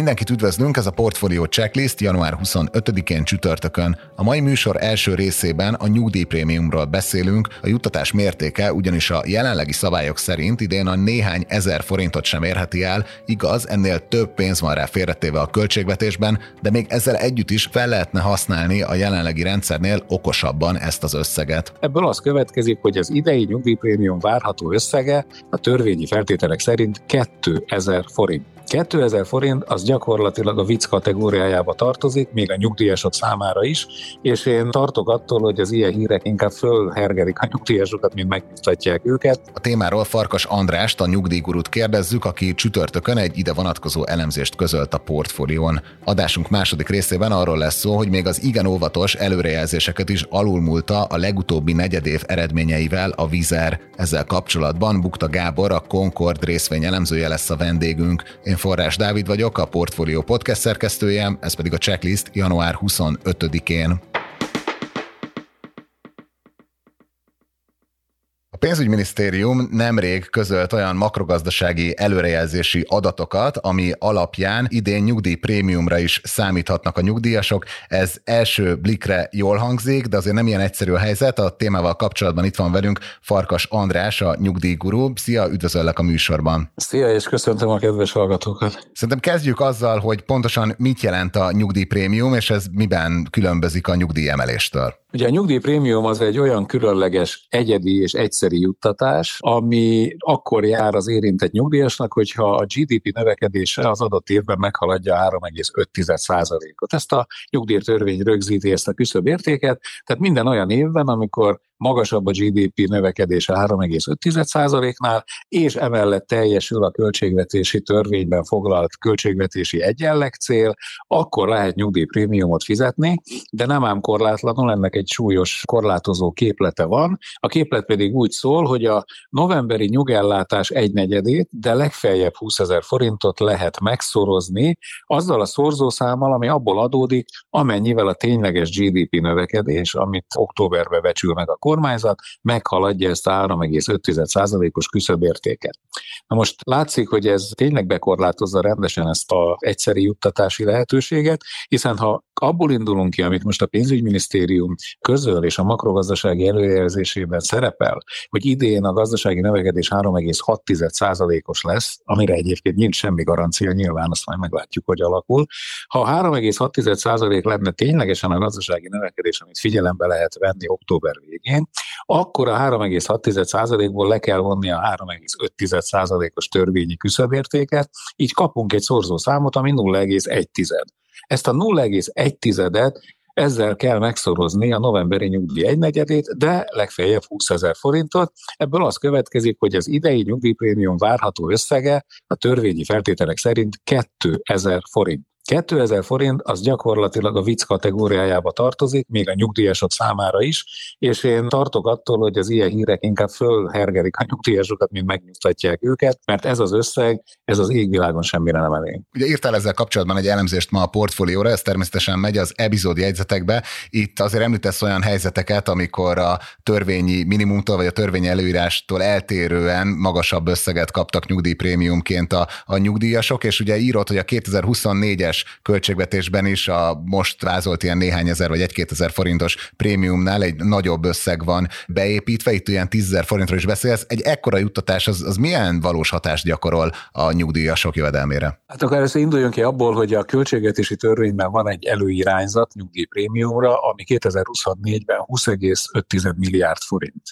Mindenkit üdvözlünk, ez a Portfolio Checklist január 25-én csütörtökön. A mai műsor első részében a nyugdíjprémiumról beszélünk, a juttatás mértéke ugyanis a jelenlegi szabályok szerint idén a néhány ezer forintot sem érheti el, igaz, ennél több pénz van rá félretéve a költségvetésben, de még ezzel együtt is fel lehetne használni a jelenlegi rendszernél okosabban ezt az összeget. Ebből az következik, hogy az idei nyugdíjprémium várható összege a törvényi feltételek szerint 2000 forint. 2000 forint az gyakorlatilag a vicc kategóriájába tartozik, még a nyugdíjasok számára is, és én tartok attól, hogy az ilyen hírek inkább fölhergelik a nyugdíjasokat, mint megnyugtatják őket. A témáról Farkas Andrást, a nyugdíjgurút kérdezzük, aki csütörtökön egy ide vonatkozó elemzést közölt a portfólión. Adásunk második részében arról lesz szó, hogy még az igen óvatos előrejelzéseket is alulmúlta a legutóbbi negyedév eredményeivel a Vizer. Ezzel kapcsolatban Bukta Gábor, a Concord részvény elemzője lesz a vendégünk. Én Forrás Dávid vagyok, a Portfolio podcast szerkesztője, ez pedig a checklist január 25-én. Pénzügyminisztérium nemrég közölt olyan makrogazdasági előrejelzési adatokat, ami alapján idén nyugdíjprémiumra is számíthatnak a nyugdíjasok. Ez első blikre jól hangzik, de azért nem ilyen egyszerű a helyzet. A témával kapcsolatban itt van velünk Farkas András, a nyugdíjgurú. Szia, üdvözöllek a műsorban. Szia, és köszöntöm a kedves hallgatókat. Szerintem kezdjük azzal, hogy pontosan mit jelent a nyugdíjprémium, és ez miben különbözik a nyugdíjemeléstől. Ugye a nyugdíjprémium az egy olyan különleges, egyedi és egyszeri juttatás, ami akkor jár az érintett nyugdíjasnak, hogyha a GDP növekedése az adott évben meghaladja 3,5%-ot. Ezt a nyugdíjtörvény rögzíti ezt a küszöbb értéket, tehát minden olyan évben, amikor magasabb a GDP növekedése 3,5%-nál, és emellett teljesül a költségvetési törvényben foglalt költségvetési egyenleg cél, akkor lehet nyugdíjprémiumot fizetni, de nem ám korlátlanul, ennek egy súlyos korlátozó képlete van. A képlet pedig úgy szól, hogy a novemberi nyugellátás egynegyedét, de legfeljebb 20 ezer forintot lehet megszorozni azzal a szorzószámmal, ami abból adódik, amennyivel a tényleges GDP növekedés, amit októberbe becsül meg a kormányzat meghaladja ezt a 3,5%-os küszöbértéket. Na most látszik, hogy ez tényleg bekorlátozza rendesen ezt a egyszeri juttatási lehetőséget, hiszen ha abból indulunk ki, amit most a pénzügyminisztérium közöl és a makrogazdasági előjelzésében szerepel, hogy idén a gazdasági növekedés 3,6%-os lesz, amire egyébként nincs semmi garancia, nyilván azt majd meglátjuk, hogy alakul. Ha 3,6% lenne ténylegesen a gazdasági növekedés, amit figyelembe lehet venni október végén, akkor a 3,6%-ból le kell vonni a 3,5%-os törvényi küszöbértéket, így kapunk egy szorzószámot, ami 0,1. Ezt a 0,1-et ezzel kell megszorozni a novemberi nyugdíj egynegyedét, de legfeljebb 20 ezer forintot. Ebből az következik, hogy az idei nyugdíjprémium várható összege a törvényi feltételek szerint 2000 forint. 2000 forint az gyakorlatilag a vicc kategóriájába tartozik, még a nyugdíjasok számára is, és én tartok attól, hogy az ilyen hírek inkább fölhergelik a nyugdíjasokat, mint megnyugtatják őket, mert ez az összeg, ez az égvilágon semmire nem elég. Ugye írtál ezzel kapcsolatban egy elemzést ma a portfólióra, ez természetesen megy az epizód jegyzetekbe. Itt azért említesz olyan helyzeteket, amikor a törvényi minimumtól vagy a törvényi előírástól eltérően magasabb összeget kaptak nyugdíjprémiumként a, a nyugdíjasok, és ugye írott, hogy a 2024-es költségvetésben is a most vázolt ilyen néhány ezer vagy egy-két ezer forintos prémiumnál egy nagyobb összeg van beépítve, itt olyan tízezer forintról is beszélsz. Egy ekkora juttatás az, az milyen valós hatást gyakorol a nyugdíjasok jövedelmére? Hát akkor ezt induljunk ki abból, hogy a költségvetési törvényben van egy előirányzat nyugdíjprémiumra, ami 2024-ben 20,5 milliárd forint.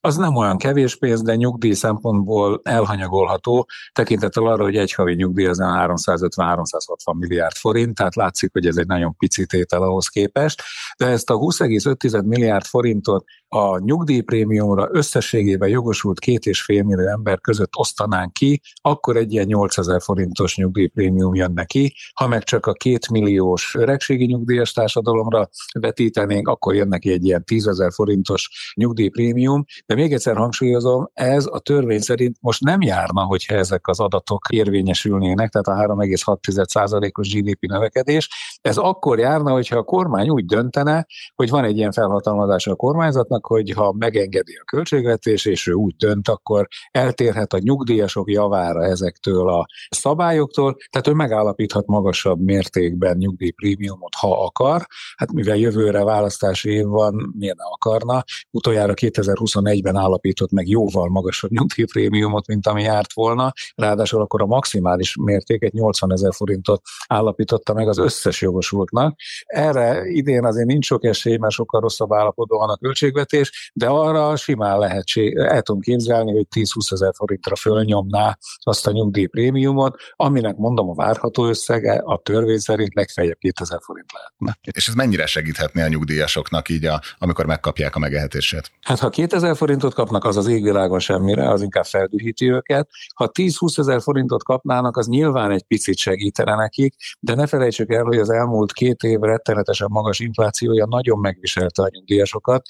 Az nem olyan kevés pénz, de nyugdíj szempontból elhanyagolható, tekintettel arra, hogy egy havi nyugdíj az 350-360 milliárd milliárd forint, tehát látszik, hogy ez egy nagyon pici tétel ahhoz képest, de ezt a 20,5 milliárd forintot a nyugdíjprémiumra összességében jogosult két és fél millió ember között osztanánk ki, akkor egy ilyen 8000 forintos nyugdíjprémium jön neki. Ha meg csak a két milliós öregségi nyugdíjas társadalomra vetítenénk, akkor jön neki egy ilyen 10 ezer forintos nyugdíjprémium. De még egyszer hangsúlyozom, ez a törvény szerint most nem járna, hogyha ezek az adatok érvényesülnének, tehát a 3,6%-os GDP növekedés. Ez akkor járna, hogyha a kormány úgy döntene, hogy van egy ilyen felhatalmazása a kormányzatnak, annak, hogy ha megengedi a költségvetés, és ő úgy dönt, akkor eltérhet a nyugdíjasok javára ezektől a szabályoktól, tehát ő megállapíthat magasabb mértékben nyugdíjprémiumot, ha akar. Hát mivel jövőre választási év van, miért ne akarna? Utoljára 2021-ben állapított meg jóval magasabb nyugdíjprémiumot, mint ami járt volna, ráadásul akkor a maximális mértéket 80 ezer forintot állapította meg az összes jogosultnak. Erre idén azért nincs sok esély, mert sokkal rosszabb állapotban van a költségvetés, de arra simán lehetség, el tudom képzelni, hogy 10-20 ezer forintra fölnyomná azt a nyugdíjprémiumot, aminek mondom a várható összege a törvény szerint legfeljebb 2000 forint lehetne. És ez mennyire segíthetné a nyugdíjasoknak így, a, amikor megkapják a megehetését? Hát ha 2000 forintot kapnak, az az égvilágon semmire, az inkább feldühíti őket. Ha 10-20 ezer forintot kapnának, az nyilván egy picit segítene nekik, de ne felejtsük el, hogy az elmúlt két év rettenetesen magas inflációja nagyon megviselte a nyugdíjasokat,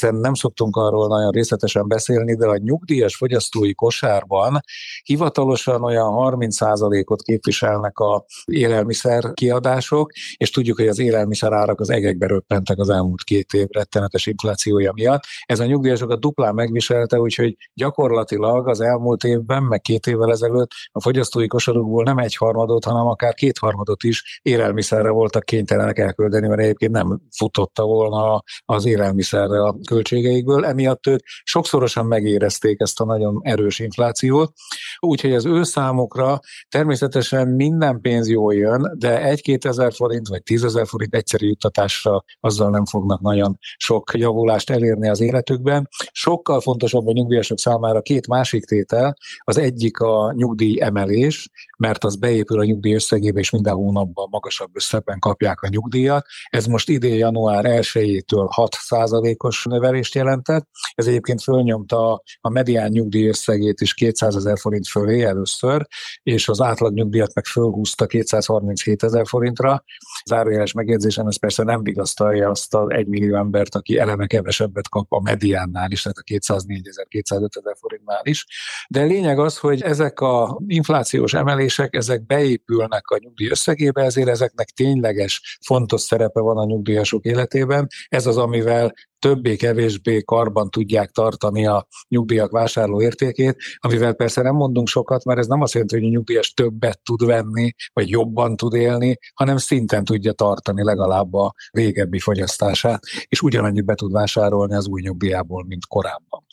hiszen nem szoktunk arról nagyon részletesen beszélni, de a nyugdíjas fogyasztói kosárban hivatalosan olyan 30%-ot képviselnek a élelmiszer kiadások, és tudjuk, hogy az élelmiszer árak az egekbe röppentek az elmúlt két év rettenetes inflációja miatt. Ez a nyugdíjasokat duplán megviselte, úgyhogy gyakorlatilag az elmúlt évben, meg két évvel ezelőtt a fogyasztói kosarukból nem egy harmadot, hanem akár kétharmadot is élelmiszerre voltak kénytelenek elküldeni, mert egyébként nem futotta volna az élelmiszerre a költségeikből. Emiatt ők sokszorosan megérezték ezt a nagyon erős inflációt, úgyhogy az ő számukra természetesen minden pénz jól jön, de egy-két ezer forint vagy tízezer forint egyszerű juttatásra azzal nem fognak nagyon sok javulást elérni az életükben. Sokkal fontosabb a nyugdíjasok számára két másik tétel. Az egyik a nyugdíj emelés, mert az beépül a nyugdíj összegébe, és minden hónapban magasabb összegben kapják a nyugdíjat. Ez most idén január 1-től 6%-os növelést jelentett. Ez egyébként fölnyomta a medián nyugdíj összegét is 200 ezer forint fölé először, és az átlag nyugdíjat meg fölhúzta 237 ezer forintra. Zárójeles megjegyzésem, ez persze nem vigasztalja azt az egymillió embert, aki eleve kevesebbet kap a mediánnál is, tehát a 204 ezer, 205 ezer forintnál is. De lényeg az, hogy ezek a inflációs emelések, ezek beépülnek a nyugdíj összegébe, ezért ezeknek tényleges, fontos szerepe van a nyugdíjasok életében. Ez az, amivel többé-kevésbé karban tudják tartani a nyugdíjak vásárló értékét, amivel persze nem mondunk sokat, mert ez nem azt jelenti, hogy a nyugdíjas többet tud venni, vagy jobban tud élni, hanem szinten tudja tartani legalább a régebbi fogyasztását, és ugyanannyit be tud vásárolni az új nyugdíjából, mint korábban.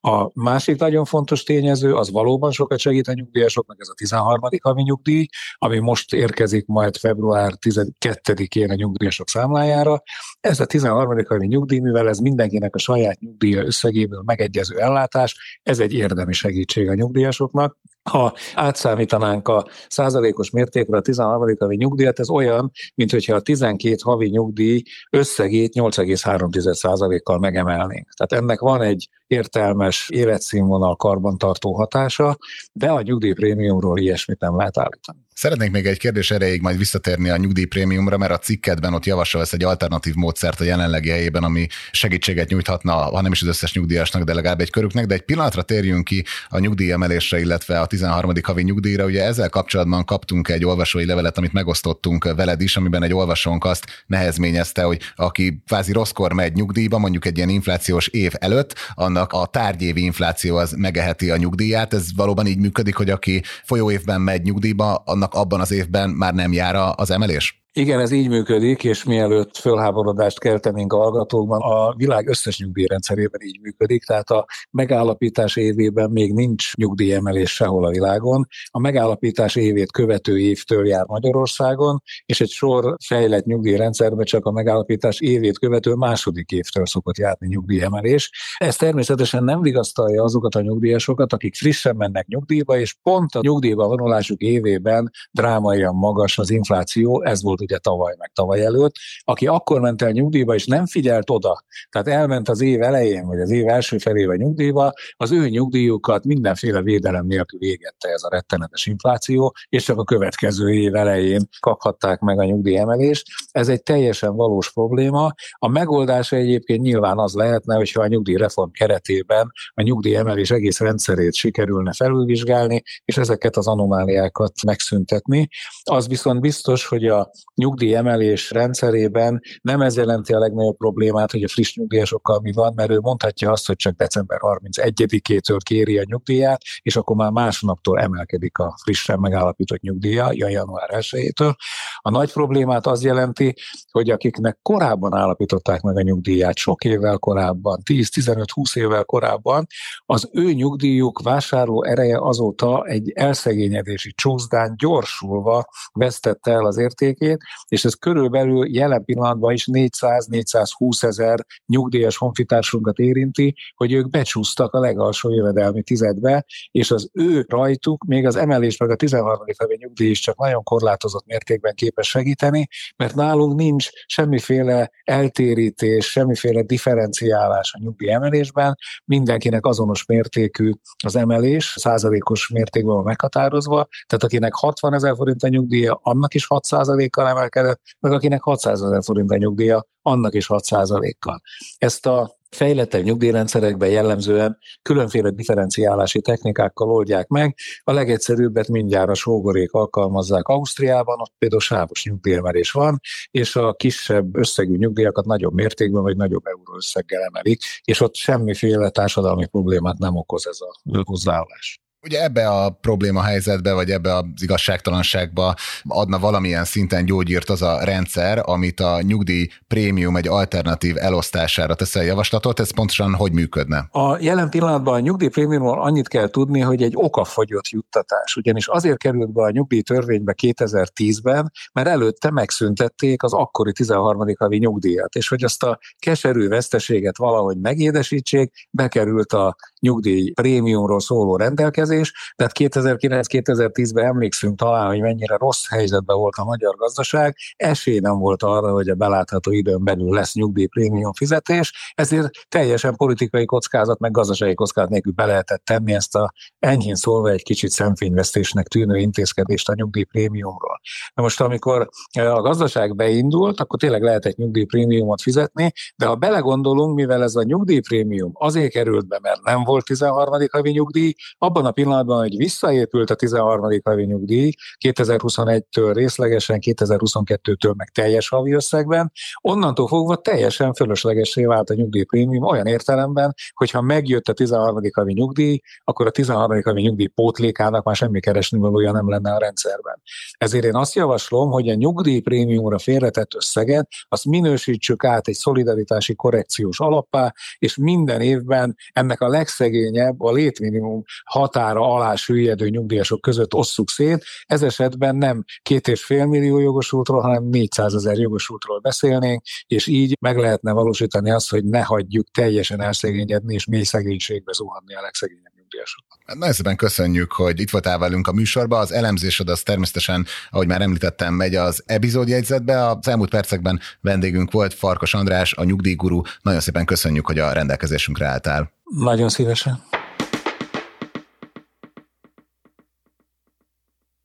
A másik nagyon fontos tényező, az valóban sokat segít a nyugdíjasoknak, ez a 13. havi nyugdíj, ami most érkezik majd február 12-én a nyugdíjasok számlájára. Ez a 13. havi nyugdíj, mivel ez mindenkinek a saját nyugdíja összegéből megegyező ellátás, ez egy érdemi segítség a nyugdíjasoknak. Ha átszámítanánk a százalékos mértékre a 13. havi nyugdíjat, ez olyan, mint hogyha a 12 havi nyugdíj összegét 8,3 százalékkal megemelnénk. Tehát ennek van egy értelmes életszínvonal karbantartó hatása, de a nyugdíjprémiumról ilyesmit nem lehet állítani. Szeretnék még egy kérdés erejéig majd visszatérni a nyugdíjprémiumra, mert a cikkedben ott javasolsz egy alternatív módszert a jelenlegi helyében, ami segítséget nyújthatna, ha nem is az összes nyugdíjasnak, de legalább egy körüknek, de egy pillanatra térjünk ki a nyugdíjemelésre, illetve a 13. havi nyugdíjra. Ugye ezzel kapcsolatban kaptunk egy olvasói levelet, amit megosztottunk veled is, amiben egy olvasónk azt nehezményezte, hogy aki kvázi rosszkor megy nyugdíjba, mondjuk egy ilyen inflációs év előtt, annak a tárgyévi infláció az megeheti a nyugdíját. Ez valóban így működik, hogy aki folyóévben megy nyugdíjba, annak abban az évben már nem jár az emelés? Igen, ez így működik, és mielőtt fölháborodást keltenénk a hallgatókban, a világ összes nyugdíjrendszerében így működik, tehát a megállapítás évében még nincs nyugdíjemelés sehol a világon. A megállapítás évét követő évtől jár Magyarországon, és egy sor fejlett nyugdíjrendszerben csak a megállapítás évét követő második évtől szokott járni nyugdíjemelés. Ez természetesen nem vigasztalja azokat a nyugdíjasokat, akik frissen mennek nyugdíjba, és pont a nyugdíjba vonulásuk évében drámaian magas az infláció, ez volt ugye tavaly, meg tavaly előtt, aki akkor ment el nyugdíjba, és nem figyelt oda, tehát elment az év elején, vagy az év első felébe nyugdíjba, az ő nyugdíjukat mindenféle védelem nélkül égette ez a rettenetes infláció, és csak a következő év elején kaphatták meg a nyugdíjemelést. Ez egy teljesen valós probléma. A megoldása egyébként nyilván az lehetne, hogyha a nyugdíjreform keretében a nyugdíjemelés egész rendszerét sikerülne felülvizsgálni, és ezeket az anomáliákat megszüntetni. Az viszont biztos, hogy a nyugdíjemelés rendszerében nem ez jelenti a legnagyobb problémát, hogy a friss nyugdíjasokkal mi van, mert ő mondhatja azt, hogy csak december 31-től kéri a nyugdíját, és akkor már másnaptól emelkedik a frissen megállapított nyugdíja, január 1-től. A nagy problémát az jelenti, hogy akiknek korábban állapították meg a nyugdíját, sok évvel korábban, 10-15-20 évvel korábban, az ő nyugdíjuk vásárló ereje azóta egy elszegényedési csúszdán gyorsulva vesztette el az értékét, és ez körülbelül jelen pillanatban is 400-420 ezer nyugdíjas honfitársunkat érinti, hogy ők becsúsztak a legalsó jövedelmi tizedbe, és az ő rajtuk még az emelés meg a 13. havi nyugdíj is csak nagyon korlátozott mértékben képes segíteni, mert nálunk nincs semmiféle eltérítés, semmiféle differenciálás a nyugdíj emelésben, mindenkinek azonos mértékű az emelés, százalékos mértékben van meghatározva, tehát akinek 60 ezer forint a nyugdíja, annak is 6 százalékkal emelkedett, meg akinek 600 ezer forint a nyugdíja, annak is 6 százalékkal. Ezt a fejlettebb nyugdíjrendszerekben jellemzően különféle differenciálási technikákkal oldják meg. A legegyszerűbbet mindjárt a sógorék alkalmazzák Ausztriában, ott például sávos nyugdíjemelés van, és a kisebb összegű nyugdíjakat nagyobb mértékben vagy nagyobb euróösszeggel emelik, és ott semmiféle társadalmi problémát nem okoz ez a hozzáállás. Ugye ebbe a probléma helyzetbe, vagy ebbe az igazságtalanságba adna valamilyen szinten gyógyírt az a rendszer, amit a nyugdíj prémium egy alternatív elosztására teszel javaslatot, ez pontosan hogy működne? A jelen pillanatban a nyugdíj prémiumról annyit kell tudni, hogy egy okafogyott juttatás, ugyanis azért került be a nyugdíj törvénybe 2010-ben, mert előtte megszüntették az akkori 13. havi nyugdíjat, és hogy azt a keserű veszteséget valahogy megédesítsék, bekerült a nyugdíj prémiumról szóló rendelkezés, rendelkezés, tehát 2009-2010-ben emlékszünk talán, hogy mennyire rossz helyzetben volt a magyar gazdaság, esély nem volt arra, hogy a belátható időn belül lesz nyugdíjprémium fizetés, ezért teljesen politikai kockázat, meg gazdasági kockázat nélkül be lehetett tenni ezt a enyhén szólva egy kicsit szemfényvesztésnek tűnő intézkedést a nyugdíjprémiumról. Na most, amikor a gazdaság beindult, akkor tényleg lehetett nyugdíjprémiumot fizetni, de ha belegondolunk, mivel ez a nyugdíjprémium azért került be, mert nem volt 13. havi nyugdíj, abban a pillanatban, hogy visszaépült a 13. havi nyugdíj 2021-től részlegesen, 2022-től meg teljes havi összegben, onnantól fogva teljesen fölöslegesé vált a nyugdíjprémium olyan értelemben, hogyha megjött a 13. havi nyugdíj, akkor a 13. havi nyugdíj pótlékának már semmi keresni valója nem lenne a rendszerben. Ezért én azt javaslom, hogy a nyugdíjprémiumra félretett összeget, azt minősítsük át egy szolidaritási korrekciós alappá, és minden évben ennek a legszegényebb, a létminimum határ határa alá süllyedő nyugdíjasok között osszuk szét. Ez esetben nem két és fél millió jogosultról, hanem 400 ezer jogosultról beszélnénk, és így meg lehetne valósítani azt, hogy ne hagyjuk teljesen elszegényedni és mély szegénységbe zuhanni a legszegényebb nyugdíjasok. Hát nagyon szépen köszönjük, hogy itt voltál velünk a műsorban. Az elemzésed az természetesen, ahogy már említettem, megy az epizódjegyzetbe. Az elmúlt percekben vendégünk volt Farkas András, a nyugdíjguru. Nagyon szépen köszönjük, hogy a rendelkezésünkre álltál. Nagyon szívesen.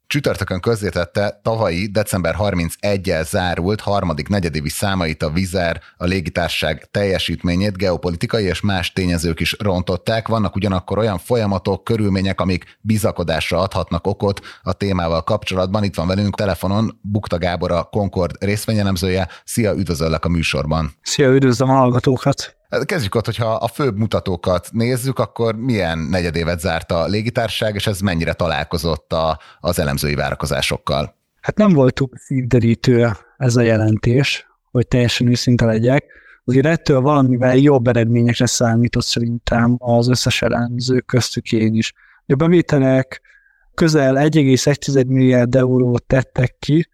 Csütörtökön közzétette tavalyi december 31-el zárult harmadik negyedévi számait a Vizer, a légitárság teljesítményét geopolitikai és más tényezők is rontották. Vannak ugyanakkor olyan folyamatok, körülmények, amik bizakodásra adhatnak okot a témával kapcsolatban. Itt van velünk telefonon Bukta Gábor, a Concord részvényelemzője. Szia, üdvözöllek a műsorban. Szia, üdvözlöm a hallgatókat. Hát kezdjük ott, hogyha a főbb mutatókat nézzük, akkor milyen negyedévet zárt a légitárság, és ez mennyire találkozott a, az elemzői várakozásokkal? Hát nem volt túl szívderítő ez a jelentés, hogy teljesen őszinte legyek. Azért ettől valamivel jobb eredményekre számított szerintem az összes elemző köztük én is. A bevételek közel 1,1 milliárd eurót tettek ki,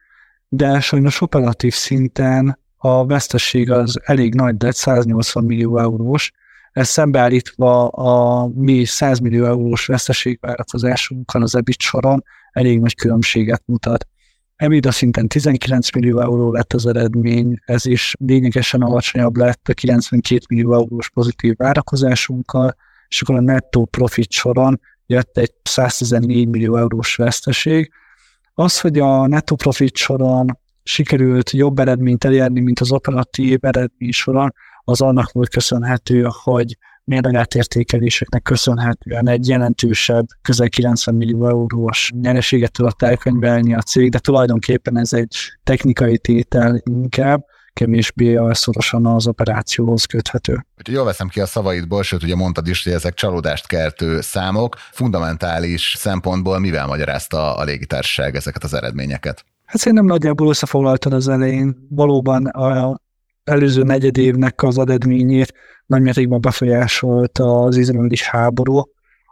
de sajnos operatív szinten a veszteség az elég nagy lett, 180 millió eurós, ez szembeállítva a mi 100 millió eurós veszteségvárakozásunkon az EBIT soron elég nagy különbséget mutat. EBITDA szinten 19 millió euró lett az eredmény, ez is lényegesen alacsonyabb lett a 92 millió eurós pozitív várakozásunkkal, és akkor a nettó profit soron jött egy 114 millió eurós veszteség. Az, hogy a nettó profit soron sikerült jobb eredményt elérni, mint az operatív eredmény soron, az annak volt köszönhető, hogy mérlegelt értékeléseknek köszönhetően egy jelentősebb, közel 90 millió eurós nyereséget tudott elkönyvelni a cég, de tulajdonképpen ez egy technikai tétel inkább, kevésbé szorosan az operációhoz köthető. Úgyhogy jól veszem ki a szavaidból, sőt ugye mondtad is, hogy ezek csalódást keltő számok. Fundamentális szempontból mivel magyarázta a légitársaság ezeket az eredményeket? Hát szerintem nagyjából összefoglaltad az elején. Valóban a előző negyed évnek az eredményét nagymértékben befolyásolta az izraeli háború.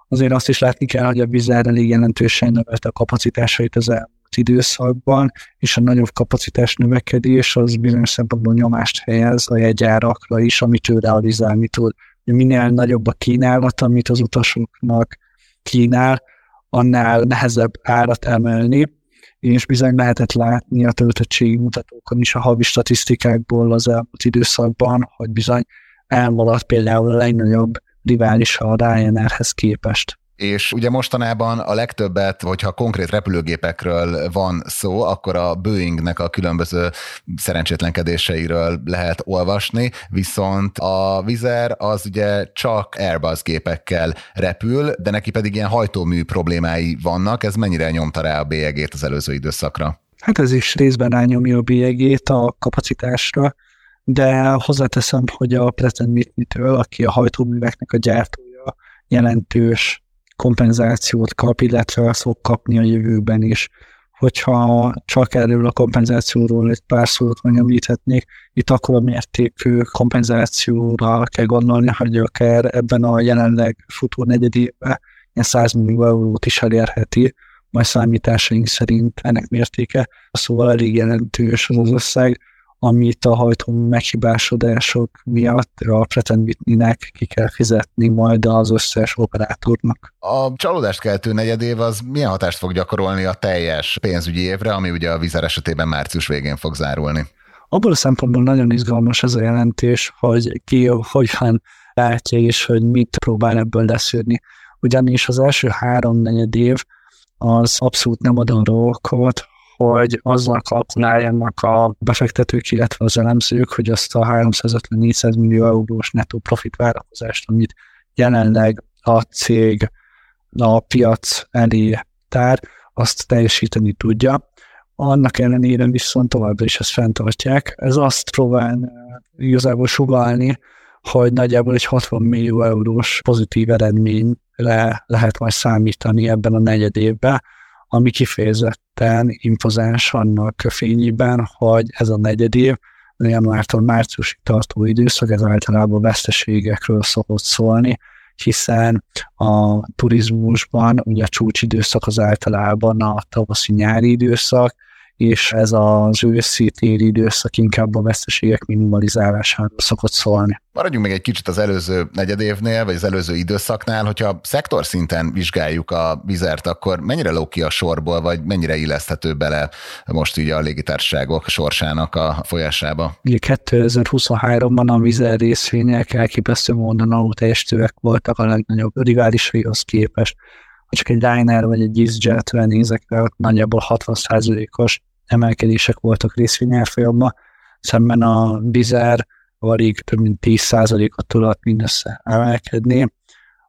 Azért azt is látni kell, hogy a Vizár elég jelentősen növelte a kapacitásait az elmúlt időszakban, és a nagyobb kapacitás növekedés az bizonyos szempontból nyomást helyez a jegyárakra is, amit ő realizálni tud. Minél nagyobb a kínálat, amit az utasoknak kínál, annál nehezebb árat emelni, és bizony lehetett látni a töltöttségi mutatókon is a havi statisztikákból az elmúlt időszakban, hogy bizony elmaradt például a legnagyobb rivális a Ryanairhez képest és ugye mostanában a legtöbbet, hogyha konkrét repülőgépekről van szó, akkor a Boeingnek a különböző szerencsétlenkedéseiről lehet olvasni, viszont a Vizer az ugye csak Airbus gépekkel repül, de neki pedig ilyen hajtómű problémái vannak, ez mennyire nyomta rá a bélyegét az előző időszakra? Hát ez is részben rányomja a bélyegét a kapacitásra, de hozzáteszem, hogy a Pratt Whitney-től, aki a hajtóműveknek a gyártója, jelentős kompenzációt kap, illetve fog kapni a jövőben is. Hogyha csak erről a kompenzációról egy pár szót megemlíthetnék, itt akkor a mértékű kompenzációra kell gondolni, hogy akár ebben a jelenleg futó negyedében ilyen 100 millió eurót is elérheti, majd számításaink szerint ennek mértéke, szóval elég jelentős az az összeg, amit a hajtó meghibásodások miatt a Pratt nek ki kell fizetni majd az összes operátornak. A csalódást keltő negyedév az milyen hatást fog gyakorolni a teljes pénzügyi évre, ami ugye a vizer esetében március végén fog zárulni? Abból a szempontból nagyon izgalmas ez a jelentés, hogy ki hogyan látja és hogy mit próbál ebből leszűrni. Ugyanis az első három negyed év az abszolút nem ad arra okot, hogy azzal kalkuláljanak a befektetők, illetve az elemzők, hogy azt a 350-400 millió eurós nettó profit várakozást, amit jelenleg a cég a piac elé tár, azt teljesíteni tudja. Annak ellenére viszont továbbra is ezt fenntartják. Ez azt próbál igazából sugalni, hogy nagyjából egy 60 millió eurós pozitív eredményre lehet majd számítani ebben a negyed évben, ami kifejezetten impozáns annak fényében, hogy ez a negyedév, januártól márciusig tartó időszak, ez általában veszteségekről szokott szólni, hiszen a turizmusban ugye a csúcsidőszak az általában a tavaszi-nyári időszak, és ez az őszi-téli időszak inkább a veszteségek minimalizálásáról szokott szólni. Maradjunk még egy kicsit az előző negyedévnél, vagy az előző időszaknál, hogyha szektor szinten vizsgáljuk a vizert, akkor mennyire lók ki a sorból, vagy mennyire illeszthető bele most így a légitársaságok sorsának a folyásába? Ugye 2023-ban a vizer részvények elképesztő módon alulteljesítőek voltak a legnagyobb riválisaihoz képest. Ha csak egy Liner vagy egy EasyJet-vel nézek nagyjából 60%-os emelkedések voltak részvényárfolyamban, szemben a Bizár alig több mint 10%-ot tudott mindössze emelkedni,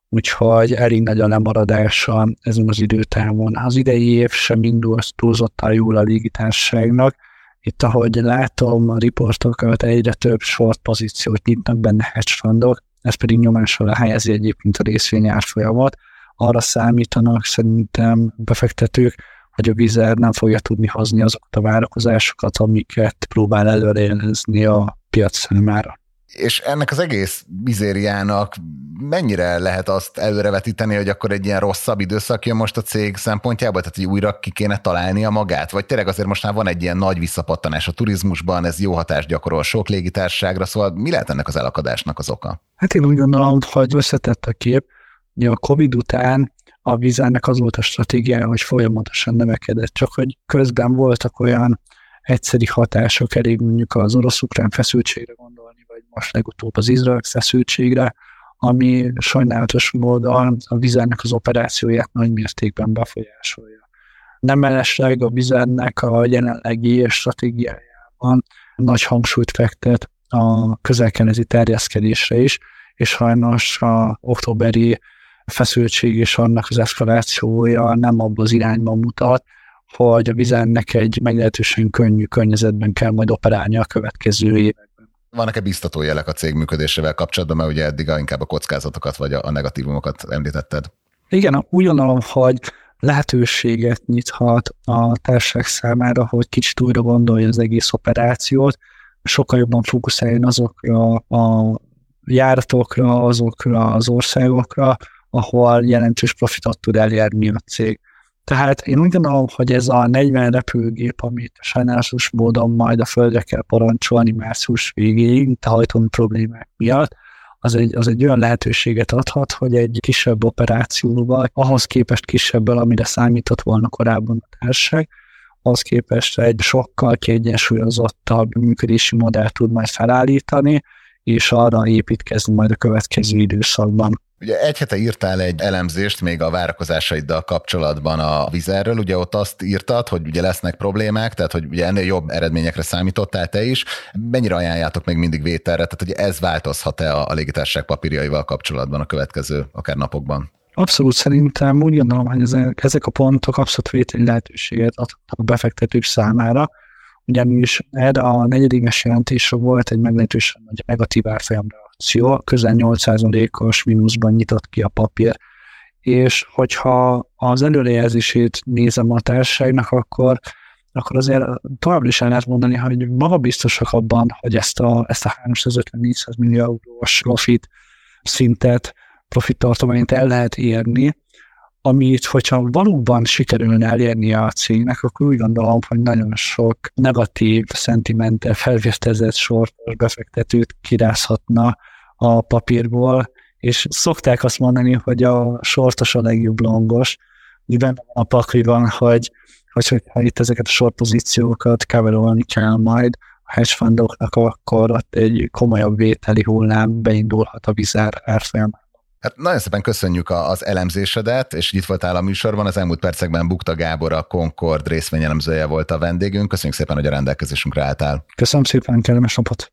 úgyhogy elég nagy a lemaradása ezen az időtávon. Az idei év sem indult túlzottan jól a légitársaságnak, itt, ahogy látom a riportokat, egyre több short pozíciót nyitnak benne hedge fundok, ez pedig nyomás alá helyezi egyébként a részvény árfolyamot. Arra számítanak szerintem befektetők, hogy a Vizer nem fogja tudni hozni azokat a várakozásokat, amiket próbál előrejelezni a piac számára. És ennek az egész mizériának mennyire lehet azt előrevetíteni, hogy akkor egy ilyen rosszabb időszak jön most a cég szempontjából, tehát hogy újra ki kéne találnia magát? Vagy tényleg azért most már van egy ilyen nagy visszapattanás a turizmusban, ez jó hatást gyakorol sok légitársaságra, szóval mi lehet ennek az elakadásnak az oka? Hát én úgy gondolom, hogy összetett a kép. Ugye a Covid után a vízának az volt a stratégiája, hogy folyamatosan növekedett, csak hogy közben voltak olyan egyszeri hatások, elég mondjuk az orosz-ukrán feszültségre gondolni, vagy most legutóbb az izrael feszültségre, ami sajnálatos módon a vizernek az operációját nagy mértékben befolyásolja. Nem mellesleg a vizernek a jelenlegi stratégiájában nagy hangsúlyt fektet a közelkenezi terjeszkedésre is, és sajnos a októberi feszültség és annak az eszkalációja nem abban az irányban mutat, hogy a vizennek egy meglehetősen könnyű környezetben kell majd operálni a következő években. Vannak-e biztató jelek a cég működésével kapcsolatban, mert ugye eddig inkább a kockázatokat vagy a negatívumokat említetted? Igen, úgy gondolom, hogy lehetőséget nyithat a társaság számára, hogy kicsit újra gondolja az egész operációt, sokkal jobban fókuszáljon azokra a járatokra, azokra az országokra, ahol jelentős profitot tud elérni a cég. Tehát én úgy gondolom, hogy ez a 40 repülőgép, amit sajnálatos módon majd a földre kell parancsolni március végéig, hajtóni problémák miatt, az egy, az egy olyan lehetőséget adhat, hogy egy kisebb operációval, ahhoz képest kisebbel, amire számított volna korábban a társaság, ahhoz képest egy sokkal kiegyensúlyozottabb működési modellt tud majd felállítani, és arra építkezni majd a következő időszakban. Ugye egy hete írtál egy elemzést még a várakozásaiddal kapcsolatban a vizerről, ugye ott azt írtad, hogy ugye lesznek problémák, tehát hogy ugye ennél jobb eredményekre számítottál te is. Mennyire ajánljátok még mindig vételre, tehát hogy ez változhat-e a, légitársaság papírjaival kapcsolatban a következő akár napokban? Abszolút szerintem úgy gondolom, hogy ezek a pontok abszolút vételi lehetőséget adhatnak a befektetők számára, ugyanis erre a negyedéves jelentésre volt egy meglehetősen nagy negatív árfolyam reakció, közel 8%-os mínuszban nyitott ki a papír, és hogyha az előrejelzését nézem a társaságnak, akkor akkor azért továbbra is el lehet mondani, hogy maga biztosak abban, hogy ezt a, ezt a 350-400 millió eurós profit szintet, profit tartományt el lehet érni, amit, hogyha valóban sikerülne elérni a cégnek, akkor úgy gondolom, hogy nagyon sok negatív, szentimente felvértezett sortos befektetőt kirázhatna a papírból, és szokták azt mondani, hogy a sortos a legjobb longos, úgy benne van a pakliban, hogy, hogy ha itt ezeket a short pozíciókat coverolni kell majd a hedge fundoknak, akkor ott egy komolyabb vételi hullám beindulhat a vizár árfolyamán. Hát nagyon szépen köszönjük az elemzésedet, és itt voltál a műsorban. Az elmúlt percekben Bukta Gábor, a Concord részvényelemzője volt a vendégünk. Köszönjük szépen, hogy a rendelkezésünkre álltál. Köszönöm szépen, kellemes napot!